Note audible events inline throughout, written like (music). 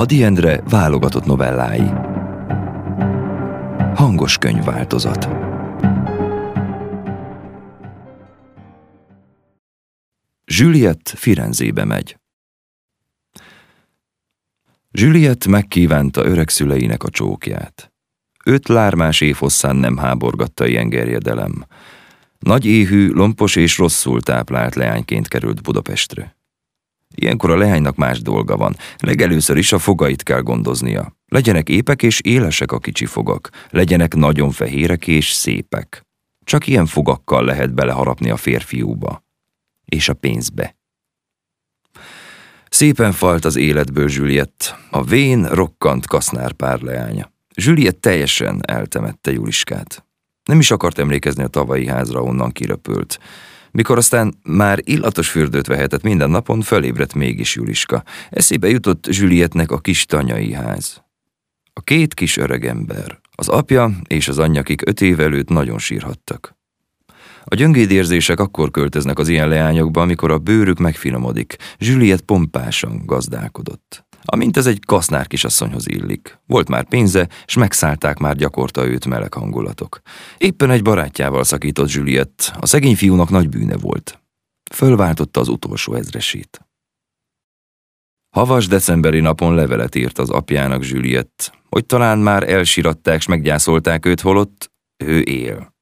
Adi Endre válogatott novellái. Hangos könyvváltozat. Juliet Firenzébe megy. Juliet megkívánta öreg szüleinek a csókját. Öt lármás évhosszán nem háborgatta ilyen gerjedelem. Nagy éhű, lompos és rosszul táplált leányként került Budapestre. Ilyenkor a leánynak más dolga van. Legelőször is a fogait kell gondoznia. Legyenek épek és élesek a kicsi fogak. Legyenek nagyon fehérek és szépek. Csak ilyen fogakkal lehet beleharapni a férfiúba. És a pénzbe. Szépen falt az életből Juliett, a vén, rokkant kasznár pár leánya. Juliett teljesen eltemette Juliskát. Nem is akart emlékezni a tavalyi házra, onnan kiröpült. Mikor aztán már illatos fürdőt vehetett minden napon, fölébredt mégis Juliska. Eszébe jutott Juliettnek a kis tanyai ház. A két kis öregember, az apja és az anyja, akik öt év előtt nagyon sírhattak. A gyöngédérzések akkor költöznek az ilyen leányokba, amikor a bőrük megfinomodik. Juliet pompásan gazdálkodott. Amint ez egy kasznár kisasszonyhoz illik. Volt már pénze, s megszállták már gyakorta őt meleg hangulatok. Éppen egy barátjával szakított Juliet, a szegény fiúnak nagy bűne volt. Fölváltotta az utolsó ezresét. Havas decemberi napon levelet írt az apjának Juliet, hogy talán már elsiratták s meggyászolták őt, holott ő él.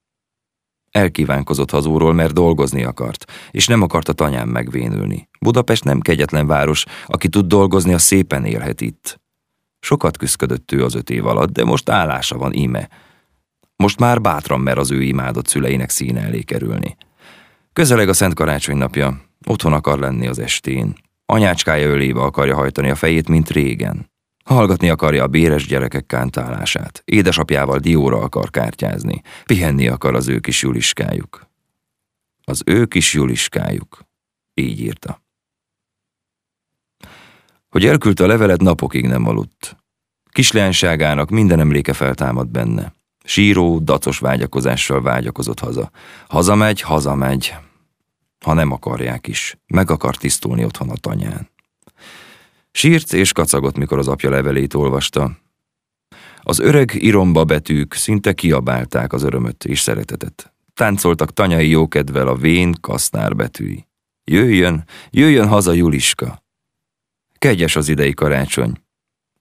Elkívánkozott hazúról, mert dolgozni akart, és nem akart a tanyán megvénülni. Budapest nem kegyetlen város, aki tud dolgozni, a szépen élhet itt. Sokat küzdött ő az öt év alatt, de most állása van íme. Most már bátran mer az ő imádott szüleinek színe elé kerülni. Közeleg a Szent Karácsony napja, otthon akar lenni az estén. Anyácskája ölébe akarja hajtani a fejét, mint régen. Hallgatni akarja a béres gyerekek kántálását. Édesapjával dióra akar kártyázni. Pihenni akar az ő kis Juliskájuk. Az ő kis Juliskájuk. Így írta. Hogy elküldte a levelet, napokig nem aludt. Kisleányságának minden emléke feltámad benne. Síró, dacos vágyakozással vágyakozott haza. Hazamegy, hazamegy. Ha nem akarják is, meg akar tisztulni otthon a tanyán. Sírt és kacagott, mikor az apja levelét olvasta. Az öreg iromba betűk szinte kiabálták az örömöt és szeretetet. Táncoltak tanyai jókedvel a vén kasznár betűi. Jöjjön, jöjjön haza Juliska! Kegyes az idei karácsony.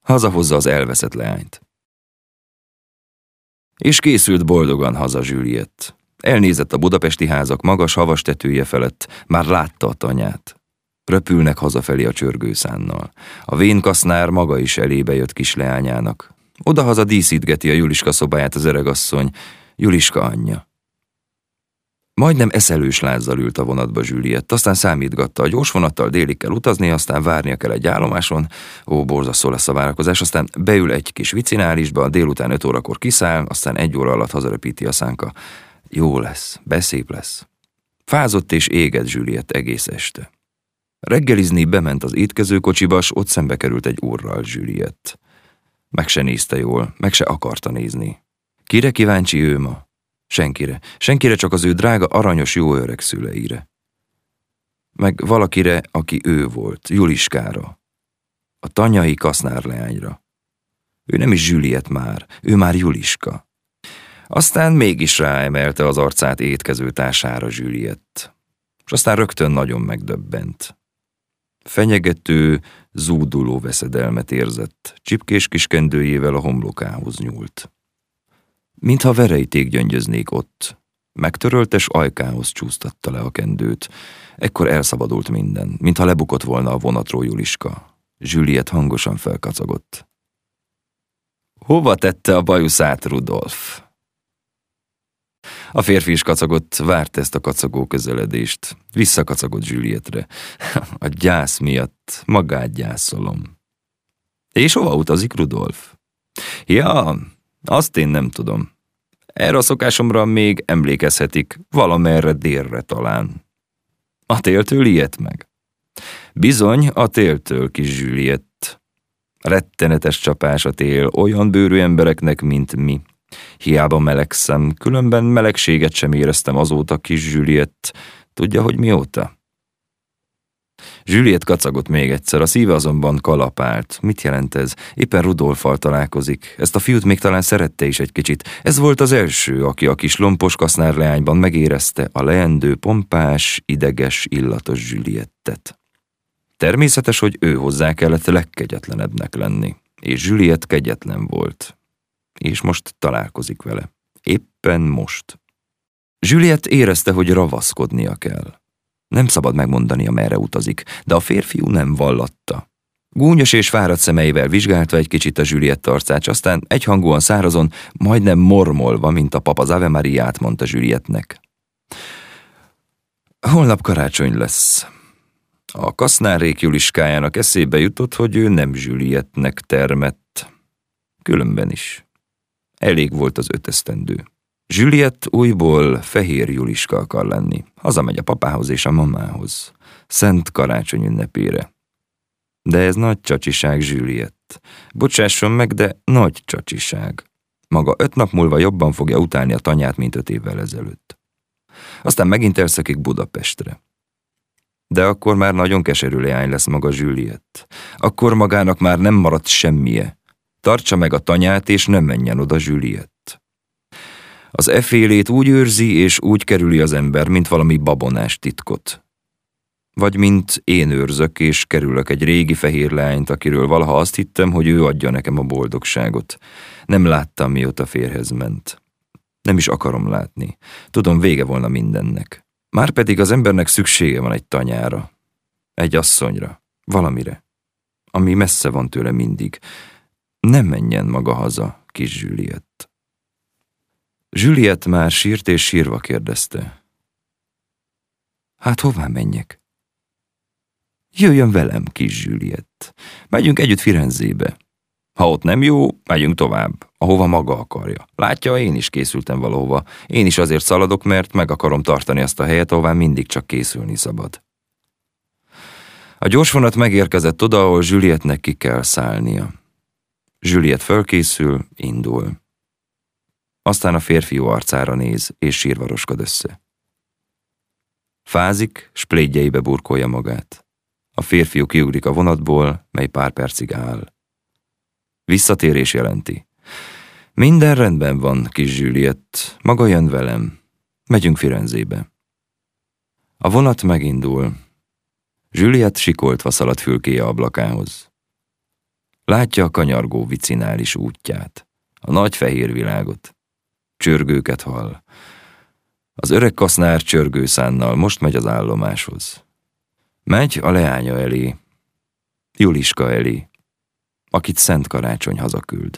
Hazahozza az elveszett leányt. És készült boldogan haza Juliet. Elnézett a budapesti házak magas havas tetője felett, már látta a tanyát. Röpülnek hazafelé a csörgőszánnal. A vénkasznár maga is elébe jött kis leányának. Odahaza díszítgeti a Juliska szobáját az öregasszony, Juliska anyja. Majdnem eszelős lázzal ült a vonatba Juliett, aztán számítgatta, a gyors vonattal délig kell utazni, aztán várnia kell egy állomáson, ó, borzasztó lesz a várakozás, aztán beül egy kis vicinálisba, délután öt órakor kiszáll, aztán egy óra alatt hazarepíti a szánka. Jó lesz, beszép lesz. Fázott és égett Juliett egész este. Reggelizni bement az étkezőkocsiba, s ott szembe került egy úrral Juliett. Meg se nézte jól, meg se akarta nézni. Kire kíváncsi ő ma? Senkire. Senkire csak az ő drága, aranyos, jó öreg szüleire. Meg valakire, aki ő volt, Juliskára. A tanyai kasznár leányra. Ő nem is Juliet már, ő már Juliska. Aztán mégis ráemelte az arcát étkező társára Juliet. És aztán rögtön nagyon megdöbbent. Fenyegető, zúduló veszedelmet érzett, csipkés kiskendőjével a homlokához nyúlt. Mintha verejték gyöngyöznék ott. Megtöröltes ajkához csúsztatta le a kendőt. Ekkor elszabadult minden, mintha lebukott volna a vonatról Juliska. Juliet hangosan felkacagott. Hova tette a bajuszát, Rudolf? A férfi is kacagott, várt ezt a kacagó közeledést. Visszakacagott Julietre. (laughs) A gyász miatt magát gyászolom. És hova utazik Rudolf? Ja, azt én nem tudom. Erre a szokásomra még emlékezhetik, valamerre délre talán. A téltől ilyet meg. Bizony, a téltől, kis Juliett. Rettenetes csapás a tél olyan bőrű embereknek, mint mi. Hiába melegszem, különben melegséget sem éreztem azóta kis Juliett. Tudja, hogy mióta? Juliet kacagott még egyszer, a szíve azonban kalapált. Mit jelent ez? Éppen Rudolfal találkozik. Ezt a fiút még talán szerette is egy kicsit. Ez volt az első, aki a kis lompos kasznár leányban megérezte a leendő, pompás, ideges, illatos Juliettet. Természetes, hogy ő hozzá kellett legkegyetlenebbnek lenni, és Juliet kegyetlen volt. És most találkozik vele. Éppen most. Juliet érezte, hogy ravaszkodnia kell. Nem szabad megmondania, merre utazik, de a férfiú nem vallatta. Gúnyos és fáradt szemeivel vizsgálta egy kicsit a Juliet arcát, aztán egyhangúan szárazon, majdnem mormolva, mint a papa az Ave Mariát, mondta Julietnek. Holnap karácsony lesz. A kasznárék Juliskájának eszébe jutott, hogy ő nem Julietnek termett. Különben is. Elég volt az ötesztendő. Juliet újból fehér Juliska akar lenni. Hazamegy a papához és a mamához. Szent karácsony ünnepére. De ez nagy csacsiság, Juliet. Bocsásson meg, de nagy csacsiság. Maga öt nap múlva jobban fogja utálni a tanyát, mint öt évvel ezelőtt. Aztán megint elszakik Budapestre. De akkor már nagyon keserű leány lesz maga Juliet. Akkor magának már nem maradt semmije. Tartsa meg a tanyát, és nem menjen oda Juliet. Az efélét úgy őrzi és úgy kerüli az ember, mint valami babonás titkot. Vagy mint én őrzök és kerülök egy régi fehér lányt, akiről valaha azt hittem, hogy ő adja nekem a boldogságot. Nem láttam, mióta férhez ment. Nem is akarom látni. Tudom, vége volna mindennek. Márpedig az embernek szüksége van egy tanyára. Egy asszonyra. Valamire. Ami messze van tőle mindig. Nem menjen maga haza, kis Juliet. Juliet már sírt és sírva kérdezte. Hát hová menjek? Jöjjön velem, kis Juliet. Megyünk együtt Firenzébe. Ha ott nem jó, megyünk tovább, ahova maga akarja. Látja, én is készültem valahova. Én is azért szaladok, mert meg akarom tartani azt a helyet, ahová mindig csak készülni szabad. A gyorsvonat megérkezett oda, ahol Julietnek ki kell szállnia. Juliet fölkészül, indul. Aztán a férfiú arcára néz, és sírvaroskod össze. Fázik, splédjeibe burkolja magát. A férfiú kiugrik a vonatból, mely pár percig áll. Visszatérés jelenti. Minden rendben van, kis Juliet, maga jön velem. Megyünk Firenzébe. A vonat megindul. Juliet sikoltva szalad fülkéje ablakához. Látja a kanyargó vicinális útját, a nagy fehér világot csörgőket hall. Az öreg kasznár csörgőszánnal most megy az állomáshoz. Megy a leánya elé, Juliska elé, akit Szent Karácsony hazaküld.